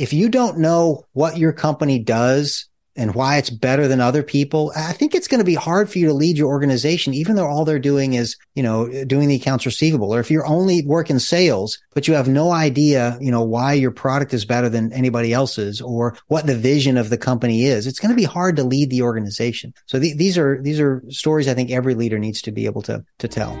if you don't know what your company does and why it's better than other people, I think it's going to be hard for you to lead your organization, even though all they're doing is, you know, doing the accounts receivable. Or if you're only working sales, but you have no idea, you know, why your product is better than anybody else's or what the vision of the company is, it's going to be hard to lead the organization. So th- these are, these are stories I think every leader needs to be able to, to tell.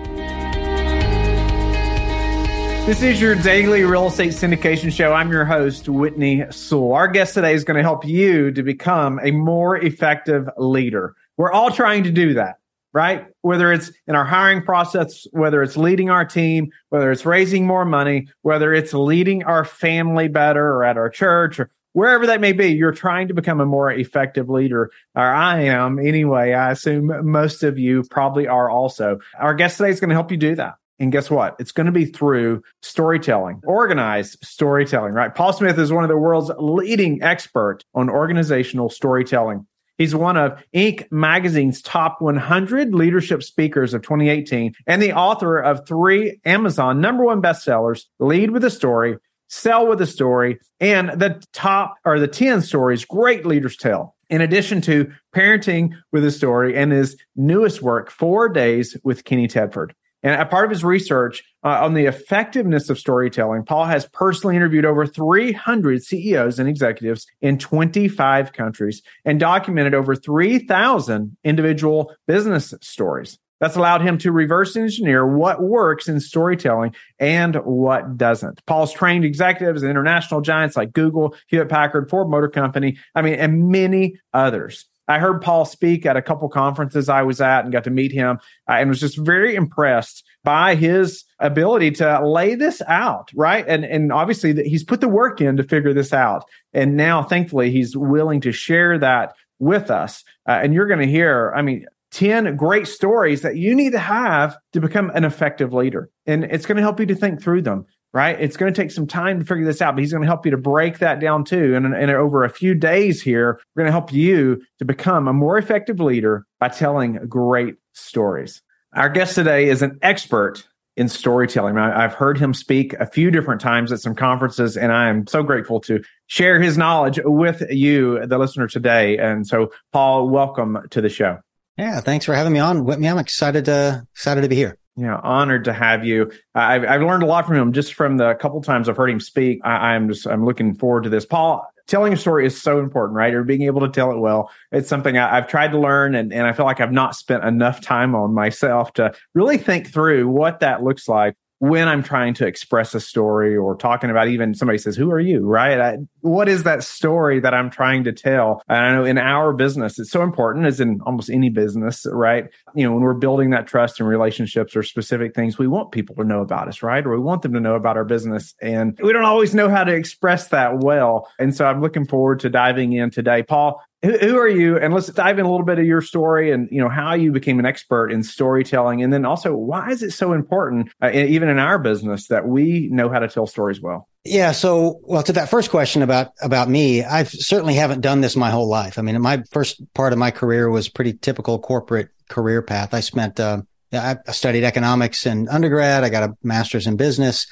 This is your daily real estate syndication show. I'm your host, Whitney Sewell. Our guest today is going to help you to become a more effective leader. We're all trying to do that, right? Whether it's in our hiring process, whether it's leading our team, whether it's raising more money, whether it's leading our family better or at our church or wherever that may be, you're trying to become a more effective leader. Or I am anyway. I assume most of you probably are also. Our guest today is going to help you do that. And guess what? It's going to be through storytelling, organized storytelling, right? Paul Smith is one of the world's leading expert on organizational storytelling. He's one of Inc. magazine's top 100 leadership speakers of 2018 and the author of three Amazon number one bestsellers, Lead with a Story, Sell with a Story, and the top or the 10 stories great leaders tell. In addition to parenting with a story and his newest work, Four Days with Kenny Tedford. And a part of his research uh, on the effectiveness of storytelling, Paul has personally interviewed over 300 CEOs and executives in 25 countries and documented over 3,000 individual business stories. That's allowed him to reverse engineer what works in storytelling and what doesn't. Paul's trained executives and international giants like Google, Hewlett Packard, Ford Motor Company, I mean, and many others. I heard Paul speak at a couple conferences I was at and got to meet him uh, and was just very impressed by his ability to lay this out, right? And and obviously that he's put the work in to figure this out. And now thankfully he's willing to share that with us. Uh, and you're going to hear, I mean, 10 great stories that you need to have to become an effective leader. And it's going to help you to think through them right? It's going to take some time to figure this out, but he's going to help you to break that down too. And, and over a few days here, we're going to help you to become a more effective leader by telling great stories. Our guest today is an expert in storytelling. I, have heard him speak a few different times at some conferences, and I am so grateful to share his knowledge with you, the listener today. And so, Paul, welcome to the show. Yeah, thanks for having me on, Whitney. I'm excited to excited to be here you know, honored to have you. I've, I've learned a lot from him just from the couple times I've heard him speak. I, I'm just I'm looking forward to this. Paul, telling a story is so important, right? Or being able to tell it well. It's something I, have tried to learn, and, and I feel like I've not spent enough time on myself to really think through what that looks like when I'm trying to express a story or talking about even somebody says, Who are you? Right? I, what is that story that I'm trying to tell? And I know in our business, it's so important, as in almost any business, right? You know, when we're building that trust and relationships or specific things, we want people to know about us, right? Or we want them to know about our business. And we don't always know how to express that well. And so I'm looking forward to diving in today. Paul, who, are you? And let's dive in a little bit of your story and you know how you became an expert in storytelling, and then also why is it so important, uh, even in our business, that we know how to tell stories well. Yeah. So, well, to that first question about, about me, I certainly haven't done this my whole life. I mean, my first part of my career was pretty typical corporate career path. I spent, uh, I studied economics in undergrad. I got a master's in business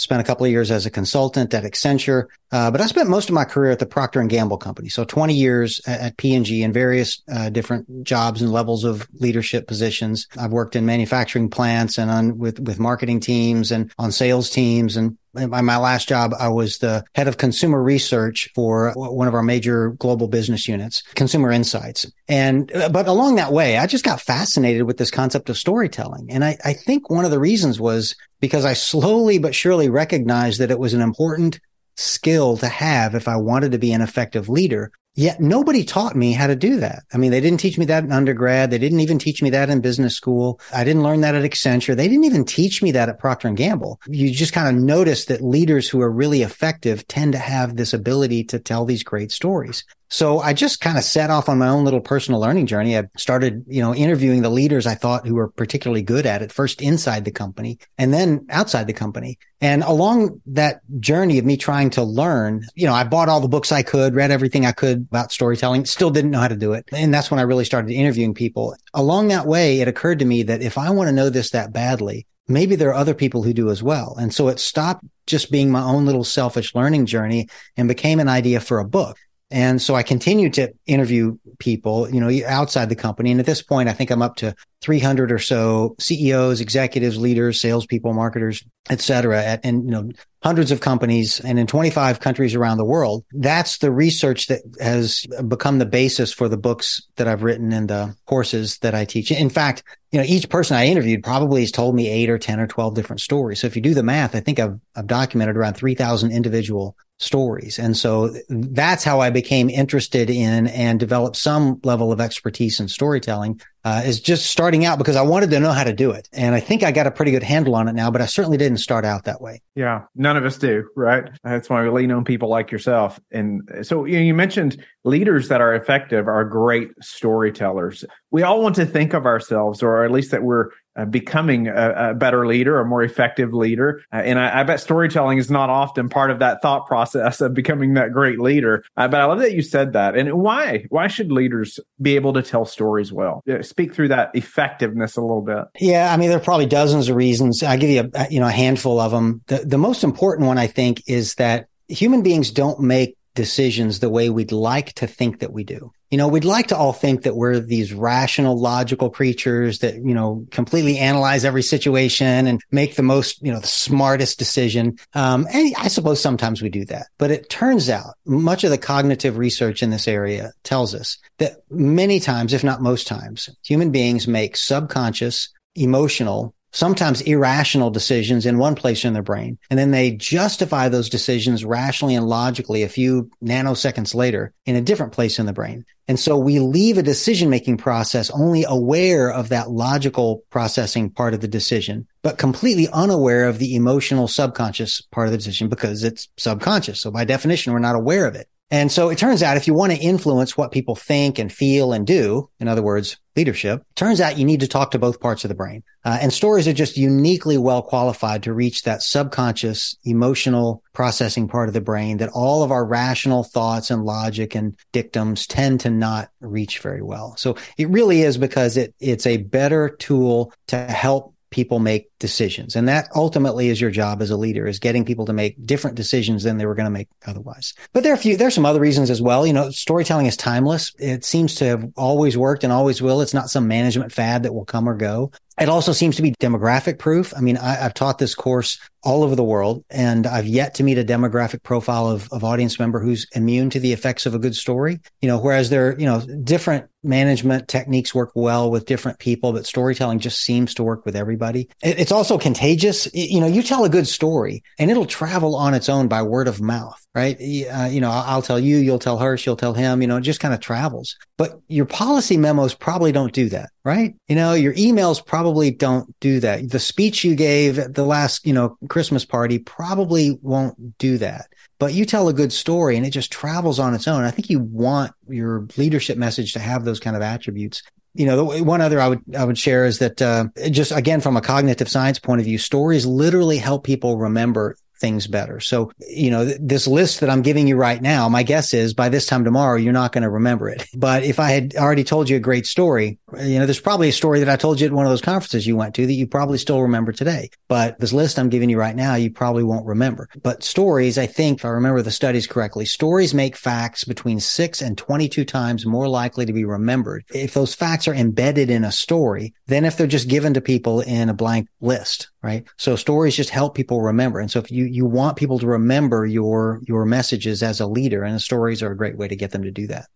spent a couple of years as a consultant at Accenture, uh, but I spent most of my career at the Procter and Gamble company. So 20 years at, P&G in various uh, different jobs and levels of leadership positions. I've worked in manufacturing plants and on with with marketing teams and on sales teams and my last job, I was the head of consumer research for one of our major global business units, Consumer Insights. And, uh, but along that way, I just got fascinated with this concept of storytelling. And I, I think one of the reasons was because I slowly but surely recognized that it was an important skill to have if I wanted to be an effective leader. Yet nobody taught me how to do that. I mean, they didn't teach me that in undergrad. They didn't even teach me that in business school. I didn't learn that at Accenture. They didn't even teach me that at Procter and Gamble. You just kind of notice that leaders who are really effective tend to have this ability to tell these great stories. So I just kind of set off on my own little personal learning journey. I started, you know, interviewing the leaders I thought who were particularly good at it, first inside the company and then outside the company. And along that journey of me trying to learn, you know, I bought all the books I could, read everything I could about storytelling, still didn't know how to do it. And that's when I really started interviewing people. Along that way, it occurred to me that if I want to know this that badly, maybe there are other people who do as well. And so it stopped just being my own little selfish learning journey and became an idea for a book. And so I continued to interview people, you know, outside the company. And at this point, I think I'm up to 300 or so CEOs, executives, leaders, salespeople, marketers, et cetera, at, and, you know, hundreds of companies and in 25 countries around the world. That's the research that has become the basis for the books that I've written and the courses that I teach. In fact, you know, each person I interviewed probably has told me eight or 10 or 12 different stories. So if you do the math, I think I've, I've documented around 3,000 individual stories. And so that's how I became interested in and developed some level of expertise in storytelling uh, is just starting out because I wanted to know how to do it. And I think I got a pretty good handle on it now, but I certainly didn't start out that way. Yeah, none of us do, right? That's why we lean on people like yourself. And so you, know, you mentioned leaders that are effective are great storytellers. We all want to think of ourselves, or at least that we're uh, becoming a, a, better leader, a more effective leader. Uh, and I, I, bet storytelling is not often part of that thought process of becoming that great leader. Uh, but I love that you said that. And why? Why should leaders be able to tell stories well? Speak through that effectiveness a little bit. Yeah, I mean, there are probably dozens of reasons. I give you a you know a handful of them. The the most important one I think is that human beings don't make decisions the way we'd like to think that we do. You know, we'd like to all think that we're these rational, logical creatures that, you know, completely analyze every situation and make the most, you know, the smartest decision. Um, and I suppose sometimes we do that, but it turns out much of the cognitive research in this area tells us that many times, if not most times, human beings make subconscious, emotional, sometimes irrational decisions in one place in their brain. And then they justify those decisions rationally and logically a few nanoseconds later in a different place in the brain. And so we leave a decision making process only aware of that logical processing part of the decision, but completely unaware of the emotional subconscious part of the decision because it's subconscious. So by definition, we're not aware of it. And so it turns out if you want to influence what people think and feel and do, in other words, leadership, turns out you need to talk to both parts of the brain. Uh, and stories are just uniquely well qualified to reach that subconscious emotional processing part of the brain that all of our rational thoughts and logic and dictums tend to not reach very well. So it really is because it, it's a better tool to help people make decisions. And that ultimately is your job as a leader is getting people to make different decisions than they were going to make otherwise. But there are a few, there's some other reasons as well. You know, storytelling is timeless. It seems to have always worked and always will. It's not some management fad that will come or go. It also seems to be demographic proof. I mean, I, have taught this course all over the world and I've yet to meet a demographic profile of, of audience member who's immune to the effects of a good story. You know, whereas there, you know, different management techniques work well with different people, but storytelling just seems to work with everybody. It, it's also contagious. You know, you tell a good story and it'll travel on its own by word of mouth right? Uh, you know, I'll tell you, you'll tell her, she'll tell him, you know, it just kind of travels. But your policy memos probably don't do that, right? You know, your emails probably don't do that. The speech you gave at the last, you know, Christmas party probably won't do that. But you tell a good story and it just travels on its own. I think you want your leadership message to have those kind of attributes you know, the one other I would I would share is that uh, just again from a cognitive science point of view, stories literally help people remember things better. So, you know, th- this list that I'm giving you right now, my guess is by this time tomorrow, you're not going to remember it. But if I had already told you a great story, you know, there's probably a story that I told you at one of those conferences you went to that you probably still remember today. But this list I'm giving you right now, you probably won't remember. But stories, I think, if I remember the studies correctly, stories make facts between six and 22 times more likely to be remembered if those facts are embedded in a story than if they're just given to people in a blank list right? So stories just help people remember. And so if you, you want people to remember your, your messages as a leader and stories are a great way to get them to do that.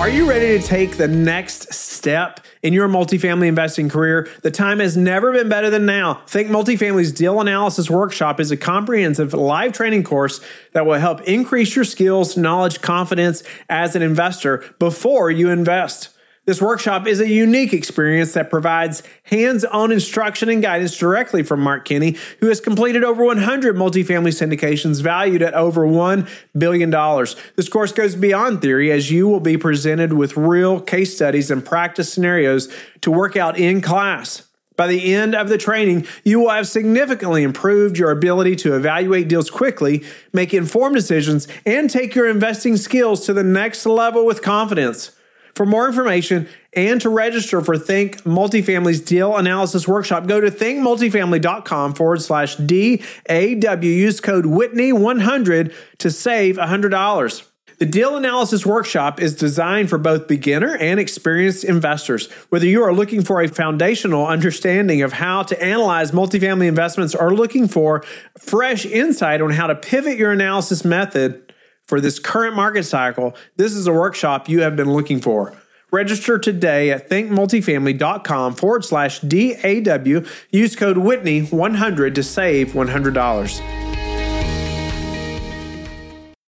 Are you ready to take the next step in your multifamily investing career? The time has never been better than now. Think Multifamily's Deal Analysis Workshop is a comprehensive live training course that will help increase your skills, knowledge, confidence as an investor before you invest. This workshop is a unique experience that provides hands on instruction and guidance directly from Mark Kenney, who has completed over 100 multifamily syndications valued at over $1 billion. This course goes beyond theory as you will be presented with real case studies and practice scenarios to work out in class. By the end of the training, you will have significantly improved your ability to evaluate deals quickly, make informed decisions, and take your investing skills to the next level with confidence. For more information and to register for Think Multifamily's Deal Analysis Workshop, go to thinkmultifamily.com forward slash DAW. Use code Whitney100 to save $100. The Deal Analysis Workshop is designed for both beginner and experienced investors. Whether you are looking for a foundational understanding of how to analyze multifamily investments or looking for fresh insight on how to pivot your analysis method for this current market cycle, this is a workshop you have been looking for. Register today at thinkmultifamily.com forward slash DAW. Use code Whitney100 to save $100.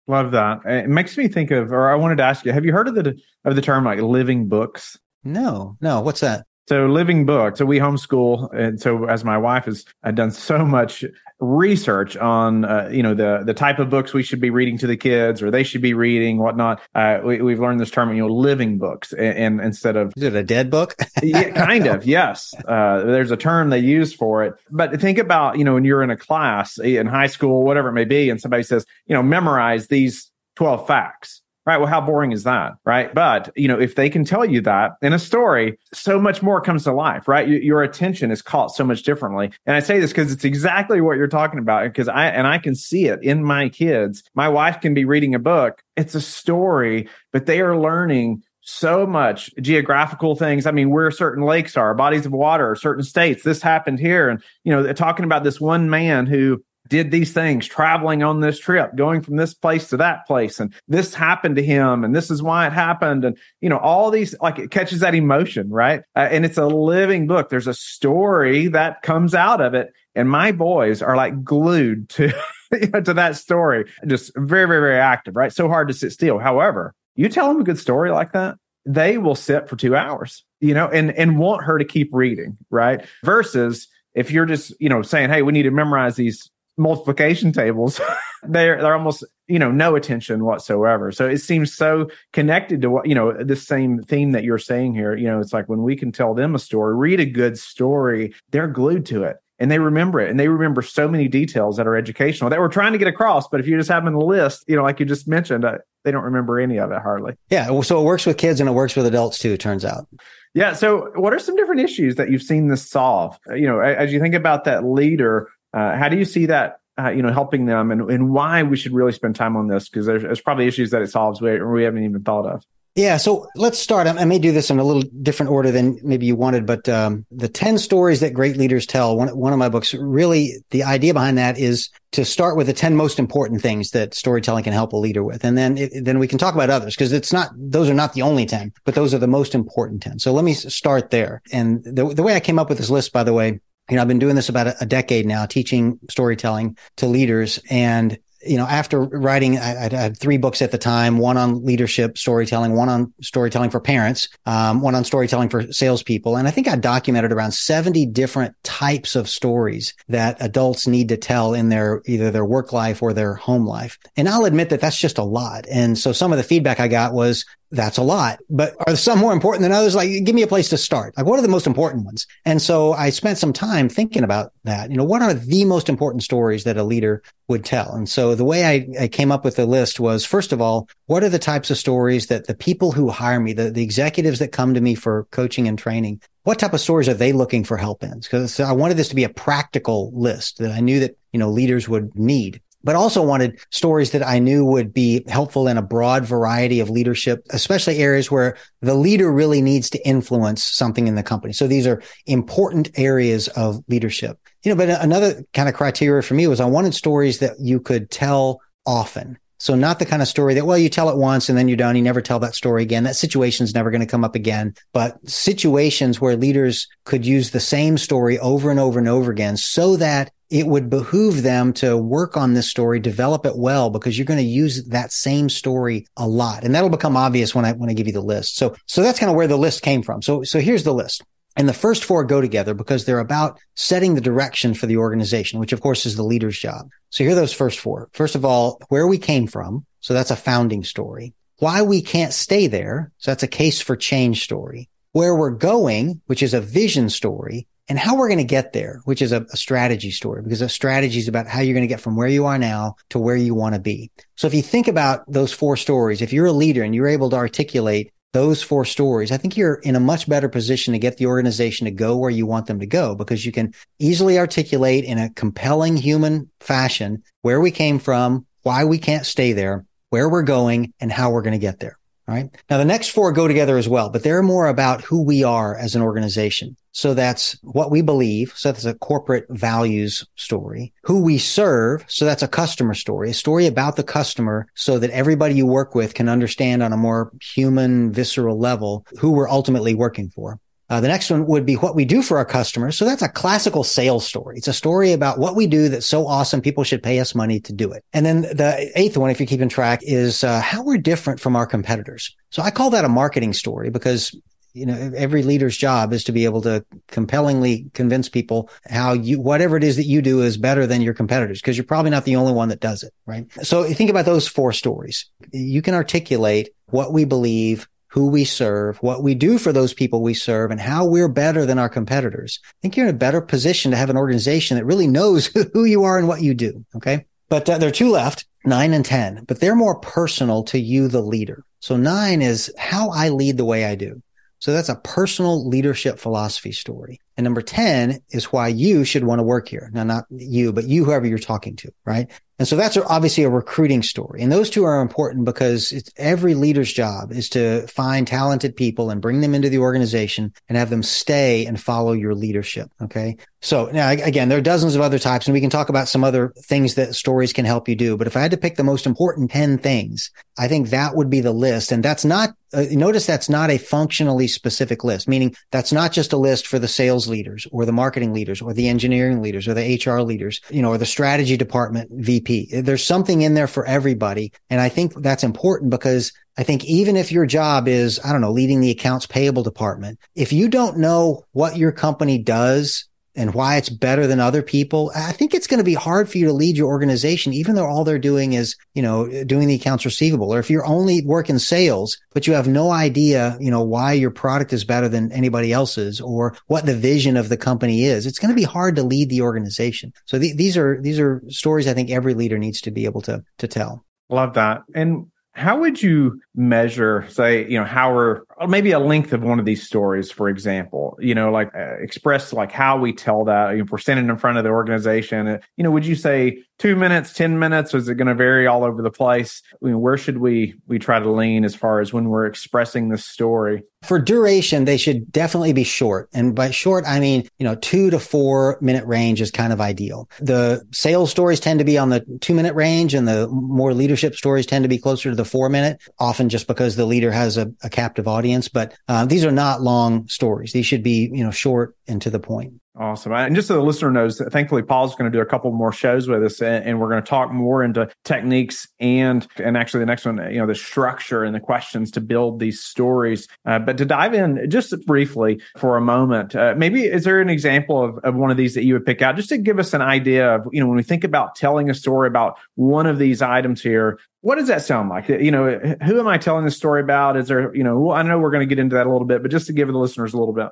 Love that. It makes me think of, or I wanted to ask you, have you heard of the of the term like living books? No, no. What's that? So living book. So we homeschool, and so as my wife has done so much research on, uh, you know, the the type of books we should be reading to the kids, or they should be reading, whatnot. Uh, we, have learned this term, you know, living books, and, and instead of is it a dead book? yeah, kind of. Yes, uh, there's a term they use for it. But think about, you know, when you're in a class in high school, whatever it may be, and somebody says, you know, memorize these twelve facts Right. Well, how boring is that? Right. But, you know, if they can tell you that in a story, so much more comes to life, right? your attention is caught so much differently. And I say this because it's exactly what you're talking about. Because I, and I can see it in my kids. My wife can be reading a book. It's a story, but they are learning so much geographical things. I mean, where certain lakes are, bodies of water, certain states. This happened here. And, you know, talking about this one man who did these things traveling on this trip going from this place to that place and this happened to him and this is why it happened and you know all these like it catches that emotion right? Uh, and it's a living book. There's a story that comes out of it and my boys are like glued to to that story. Just very very very active right? So hard to sit still. However you tell them a good story like that they will sit for 2 hours you know and and want her to keep reading right? Versus if you're just you know saying hey we need to memorize these multiplication tables they're they're almost you know no attention whatsoever. So it seems so connected to what you know the same theme that you're saying here. You know it's like when we can tell them a story read a good story they're glued to it and they remember it and they remember so many details that are educational that we're trying to get across. But if you just have them in the list you know like you just mentioned uh, they don't remember any of it hardly. Yeah. So it works with kids and it works with adults too it turns out. Yeah. So what are some different issues that you've seen this solve? You know as you think about that leader uh, how do you see that uh, you know helping them and, and why we should really spend time on this because there's, there's probably issues that it solves we, we haven't even thought of yeah, so let's start. I may do this in a little different order than maybe you wanted, but um, the 10 stories that great leaders tell, one, one of my books, really the idea behind that is to start with the 10 most important things that storytelling can help a leader with. And then, it, then we can talk about others because it's not, those are not the only 10, but those are the most important 10. So let me start there. And the, the way I came up with this list, by the way, you know, I've been doing this about a, decade now, teaching storytelling to leaders. And you know, after writing, I, I, had three books at the time, one on leadership storytelling, one on storytelling for parents, um, one on storytelling for salespeople. And I think I documented around 70 different types of stories that adults need to tell in their, either their work life or their home life. And I'll admit that that's just a lot. And so some of the feedback I got was, that's a lot, but are some more important than others? Like, give me a place to start. Like, what are the most important ones? And so I spent some time thinking about that. You know, what are the most important stories that a leader would tell? And so the way I, I came up with the list was, first of all, what are the types of stories that the people who hire me, the, the executives that come to me for coaching and training, what type of stories are they looking for help in? Because I wanted this to be a practical list that I knew that, you know, leaders would need but also wanted stories that I knew would be helpful in a broad variety of leadership, especially areas where the leader really needs to influence something in the company. So these are important areas of leadership. You know, but another kind of criteria for me was I wanted stories that you could tell often. So not the kind of story that, well, you tell it once and then you're done. You never tell that story again. That situation's never going to come up again, but situations where leaders could use the same story over and over and over again so that it would behoove them to work on this story, develop it well, because you're going to use that same story a lot. And that'll become obvious when I, when I give you the list. So, so that's kind of where the list came from. So, so here's the list. And the first four go together because they're about setting the direction for the organization, which of course is the leader's job. So here are those first four. First of all, where we came from. So that's a founding story. Why we can't stay there. So that's a case for change story. Where we're going, which is a vision story and how we're going to get there, which is a, a, strategy story because a strategy is about how you're going to get from where you are now to where you want to be. So if you think about those four stories, if you're a leader and you're able to articulate those four stories, I think you're in a much better position to get the organization to go where you want them to go because you can easily articulate in a compelling human fashion where we came from, why we can't stay there, where we're going, and how we're going to get there. Right. Now the next four go together as well, but they're more about who we are as an organization. So that's what we believe. So that's a corporate values story. Who we serve. So that's a customer story, a story about the customer so that everybody you work with can understand on a more human, visceral level who we're ultimately working for. Uh, the next one would be what we do for our customers. So that's a classical sales story. It's a story about what we do that's so awesome. People should pay us money to do it. And then the eighth one, if you're keeping track is uh, how we're different from our competitors. So I call that a marketing story because you know every leader's job is to be able to compellingly convince people how you whatever it is that you do is better than your competitors because you're probably not the only one that does it right so think about those four stories you can articulate what we believe who we serve what we do for those people we serve and how we're better than our competitors i think you're in a better position to have an organization that really knows who you are and what you do okay but uh, there are two left nine and 10, but they're more personal to you, the leader. So nine is how I lead the way I do. So that's a personal leadership philosophy story. And number 10 is why you should want to work here. Now, not you, but you, whoever you're talking to, right? And so that's obviously a recruiting story. And those two are important because it's every leader's job is to find talented people and bring them into the organization and have them stay and follow your leadership. Okay. So now again, there are dozens of other types and we can talk about some other things that stories can help you do. But if I had to pick the most important 10 things, I think that would be the list. And that's not, uh, notice that's not a functionally specific list, meaning that's not just a list for the sales leaders or the marketing leaders or the engineering leaders or the HR leaders, you know, or the strategy department VP. There's something in there for everybody. And I think that's important because I think even if your job is, I don't know, leading the accounts payable department, if you don't know what your company does and why it's better than other people, I think it's going to be hard for you to lead your organization, even though all they're doing is, you know, doing the accounts receivable. Or if you're only working sales, but you have no idea, you know, why your product is better than anybody else's or what the vision of the company is, it's going to be hard to lead the organization. So th- these are, these are stories I think every leader needs to be able to, to tell. Love that. And how would you measure, say, you know, how we're maybe a length of one of these stories, for example, you know, like uh, express like how we tell that if we're standing in front of the organization, uh, you know, would you say two minutes, 10 minutes? Is it going to vary all over the place? I mean, where should we, we try to lean as far as when we're expressing this story? For duration, they should definitely be short. And by short, I mean, you know, two to four minute range is kind of ideal. The sales stories tend to be on the two minute range and the more leadership stories tend to be closer to the four minute, often just because the leader has a, a captive audience. But uh, these are not long stories. These should be, you know, short and to the point. Awesome. And just so the listener knows, thankfully, Paul's going to do a couple more shows with us, and, we're going to talk more into techniques and and actually the next one, you know, the structure and the questions to build these stories. Uh, but to dive in just briefly for a moment, uh, maybe is there an example of, of one of these that you would pick out just to give us an idea of, you know, when we think about telling a story about one of these items here, what does that sound like? You know, who am I telling the story about? Is there, you know, I know we're going to get into that a little bit, but just to give the listeners a little bit.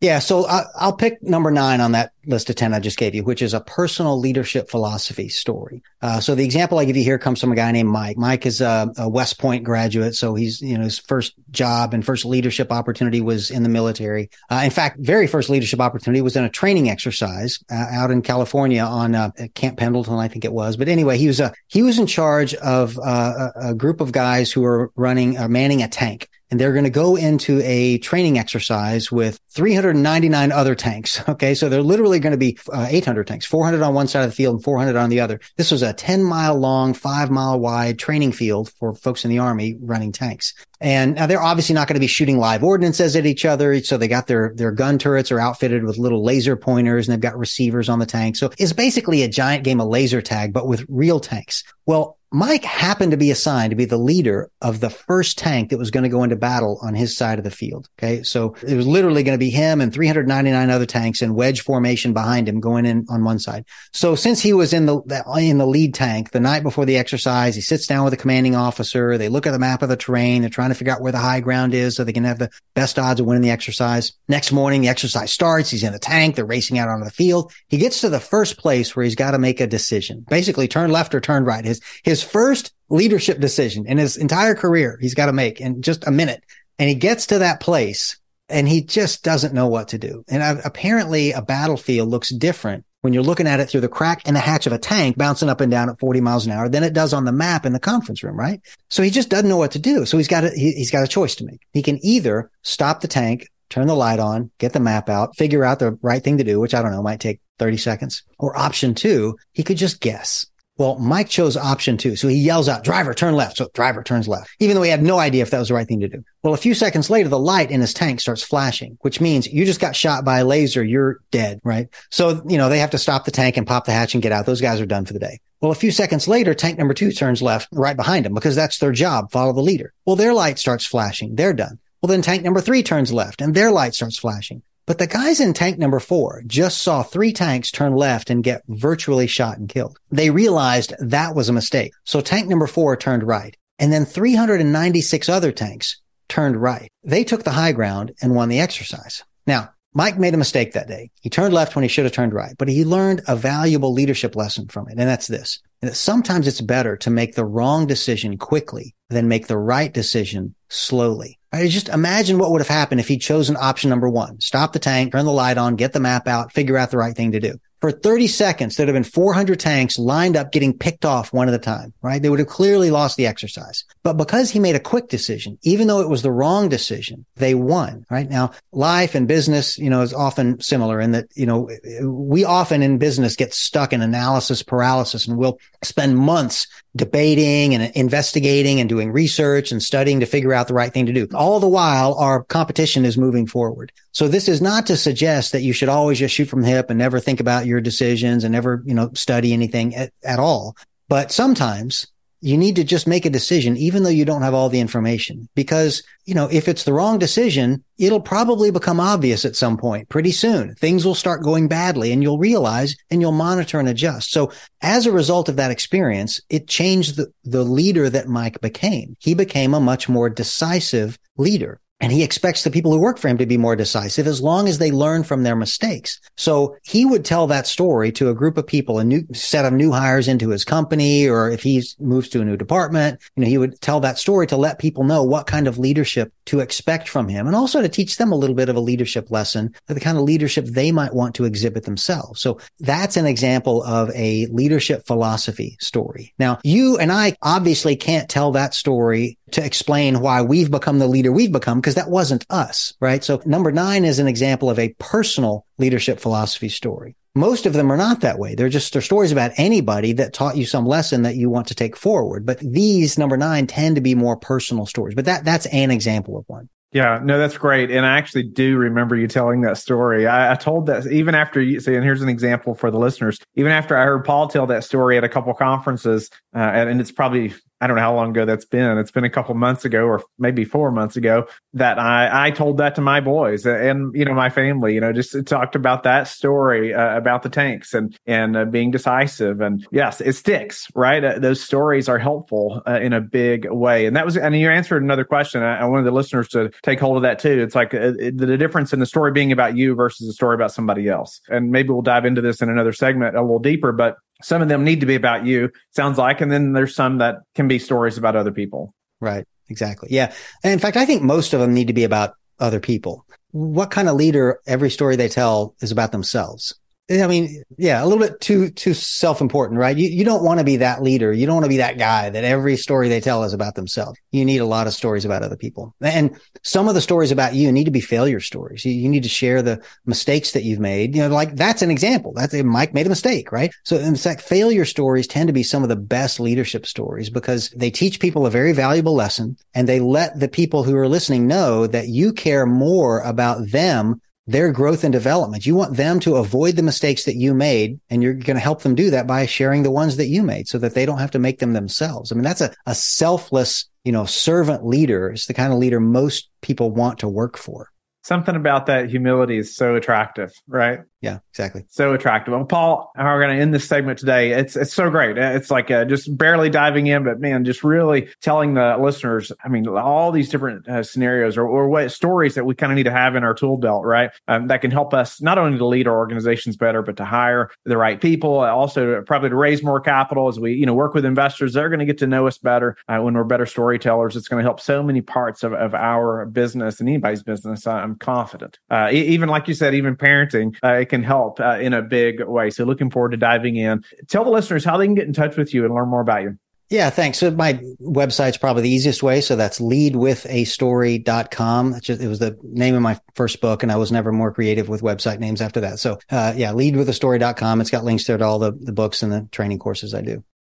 Yeah, so I'll pick number nine on that list of 10 I just gave you, which is a personal leadership philosophy story. Uh, so the example I give you here comes from a guy named Mike. Mike is a, a, West Point graduate. So he's, you know, his first job and first leadership opportunity was in the military. Uh, in fact, very first leadership opportunity was in a training exercise uh, out in California on uh, Camp Pendleton, I think it was. But anyway, he was a, he was in charge of uh, a, a group of guys who were running, uh, manning a tank and they're going to go into a training exercise with 399 other tanks. Okay. So they're literally going to be uh, 800 tanks, 400 on one side of the field and 400 on the other. This was a 10 mile long, five mile wide training field for folks in the army running tanks. And now they're obviously not going to be shooting live ordnances at each other. So they got their, their gun turrets are outfitted with little laser pointers and they've got receivers on the tank. So it's basically a giant game of laser tag, but with real tanks. Well, Mike happened to be assigned to be the leader of the first tank that was going to go into battle on his side of the field. Okay. So it was literally going to be him and 399 other tanks in wedge formation behind him going in on one side. So since he was in the, in the lead tank the night before the exercise, he sits down with the commanding officer. They look at the map of the terrain. They're trying to figure out where the high ground is so they can have the best odds of winning the exercise. Next morning, the exercise starts. He's in the tank. They're racing out onto the field. He gets to the first place where he's got to make a decision, basically turn left or turn right. His, his first leadership decision in his entire career he's got to make in just a minute. And he gets to that place and he just doesn't know what to do. And apparently a battlefield looks different when you're looking at it through the crack in the hatch of a tank bouncing up and down at 40 miles an hour than it does on the map in the conference room, right? So he just doesn't know what to do. So he's got a, he, he's got a choice to make. He can either stop the tank, turn the light on, get the map out, figure out the right thing to do, which I don't know, might take 30 seconds. Or option two, he could just guess. Well, Mike chose option two. So he yells out, driver, turn left. So driver turns left, even though he had no idea if that was the right thing to do. Well, a few seconds later, the light in his tank starts flashing, which means you just got shot by a laser. You're dead, right? So, you know, they have to stop the tank and pop the hatch and get out. Those guys are done for the day. Well, a few seconds later, tank number two turns left right behind him because that's their job. Follow the leader. Well, their light starts flashing. They're done. Well, then tank number three turns left and their light starts flashing. But the guys in tank number four just saw three tanks turn left and get virtually shot and killed. They realized that was a mistake. So tank number four turned right. And then 396 other tanks turned right. They took the high ground and won the exercise. Now, Mike made a mistake that day. He turned left when he should have turned right, but he learned a valuable leadership lesson from it. And that's this. That sometimes it's better to make the wrong decision quickly than make the right decision slowly. Right? Just imagine what would have happened if he'd chosen option number one. Stop the tank, turn the light on, get the map out, figure out the right thing to do. For 30 seconds, there'd have been 400 tanks lined up getting picked off one at a time, right? They would have clearly lost the exercise. But because he made a quick decision, even though it was the wrong decision, they won, right? Now, life and business, you know, is often similar in that, you know, we often in business get stuck in analysis paralysis and we'll spend months debating and investigating and doing research and studying to figure out the right thing to do. All the while, our competition is moving forward. So this is not to suggest that you should always just shoot from the hip and never think about your decisions and never, you know, study anything at, at all. But sometimes you need to just make a decision, even though you don't have all the information. Because, you know, if it's the wrong decision, it'll probably become obvious at some point pretty soon. Things will start going badly and you'll realize and you'll monitor and adjust. So as a result of that experience, it changed the, the leader that Mike became. He became a much more decisive leader. And he expects the people who work for him to be more decisive as long as they learn from their mistakes. So he would tell that story to a group of people, a new set of new hires into his company, or if he moves to a new department, you know, he would tell that story to let people know what kind of leadership to expect from him and also to teach them a little bit of a leadership lesson, the kind of leadership they might want to exhibit themselves. So that's an example of a leadership philosophy story. Now you and I obviously can't tell that story to explain why we've become the leader we've become because that wasn't us, right? So number nine is an example of a personal leadership philosophy story. Most of them are not that way. They're just, they're stories about anybody that taught you some lesson that you want to take forward. But these number nine tend to be more personal stories, but that, that's an example of one. Yeah, no, that's great. And I actually do remember you telling that story. I, I, told that even after you say, and here's an example for the listeners. Even after I heard Paul tell that story at a couple conferences, uh, and, and, it's probably I don't know how long ago that's been. It's been a couple months ago, or maybe four months ago, that I I told that to my boys and you know my family. You know, just talked about that story uh, about the tanks and and uh, being decisive. And yes, it sticks, right? Uh, those stories are helpful uh, in a big way. And that was and you answered another question. I, I wanted the listeners to take hold of that too. It's like uh, the difference in the story being about you versus a story about somebody else. And maybe we'll dive into this in another segment a little deeper, but some of them need to be about you sounds like and then there's some that can be stories about other people. Right. Exactly. Yeah. And in fact i think most of them need to be about other people. What kind of leader every story they tell is about themselves I mean, yeah, a little bit too too self important, right? You you don't want to be that leader. You don't want to be that guy that every story they tell is about themselves. You need a lot of stories about other people, and some of the stories about you need to be failure stories. You, you need to share the mistakes that you've made. You know, like that's an example. That's Mike made a mistake, right? So in fact, failure stories tend to be some of the best leadership stories because they teach people a very valuable lesson, and they let the people who are listening know that you care more about them their growth and development. You want them to avoid the mistakes that you made and you're going to help them do that by sharing the ones that you made so that they don't have to make them themselves. I mean, that's a, a selfless, you know, servant leader. It's the kind of leader most people want to work for. something about that humility is so attractive, right? Yeah, exactly. So attractive. Well, Paul, we're we going to end this segment today. It's it's so great. It's like uh, just barely diving in, but man, just really telling the listeners. I mean, all these different uh, scenarios or, or what stories that we kind of need to have in our tool belt, right? Um, that can help us not only to lead our organizations better, but to hire the right people. Also, probably to raise more capital as we you know work with investors. They're going to get to know us better uh, when we're better storytellers. It's going to help so many parts of, of our business and anybody's business. I'm confident. Uh, even like you said, even parenting can help uh, in a big way. So looking forward to diving in. Tell the listeners how they can get in touch with you and learn more about you. Yeah, thanks. So my website's probably the easiest way. So that's leadwithastory.com. Just, it was the name of my first book and I was never more creative with website names after that. So, uh, yeah, leadwithastory.com. It's got links there to all the, the books and the training courses I do.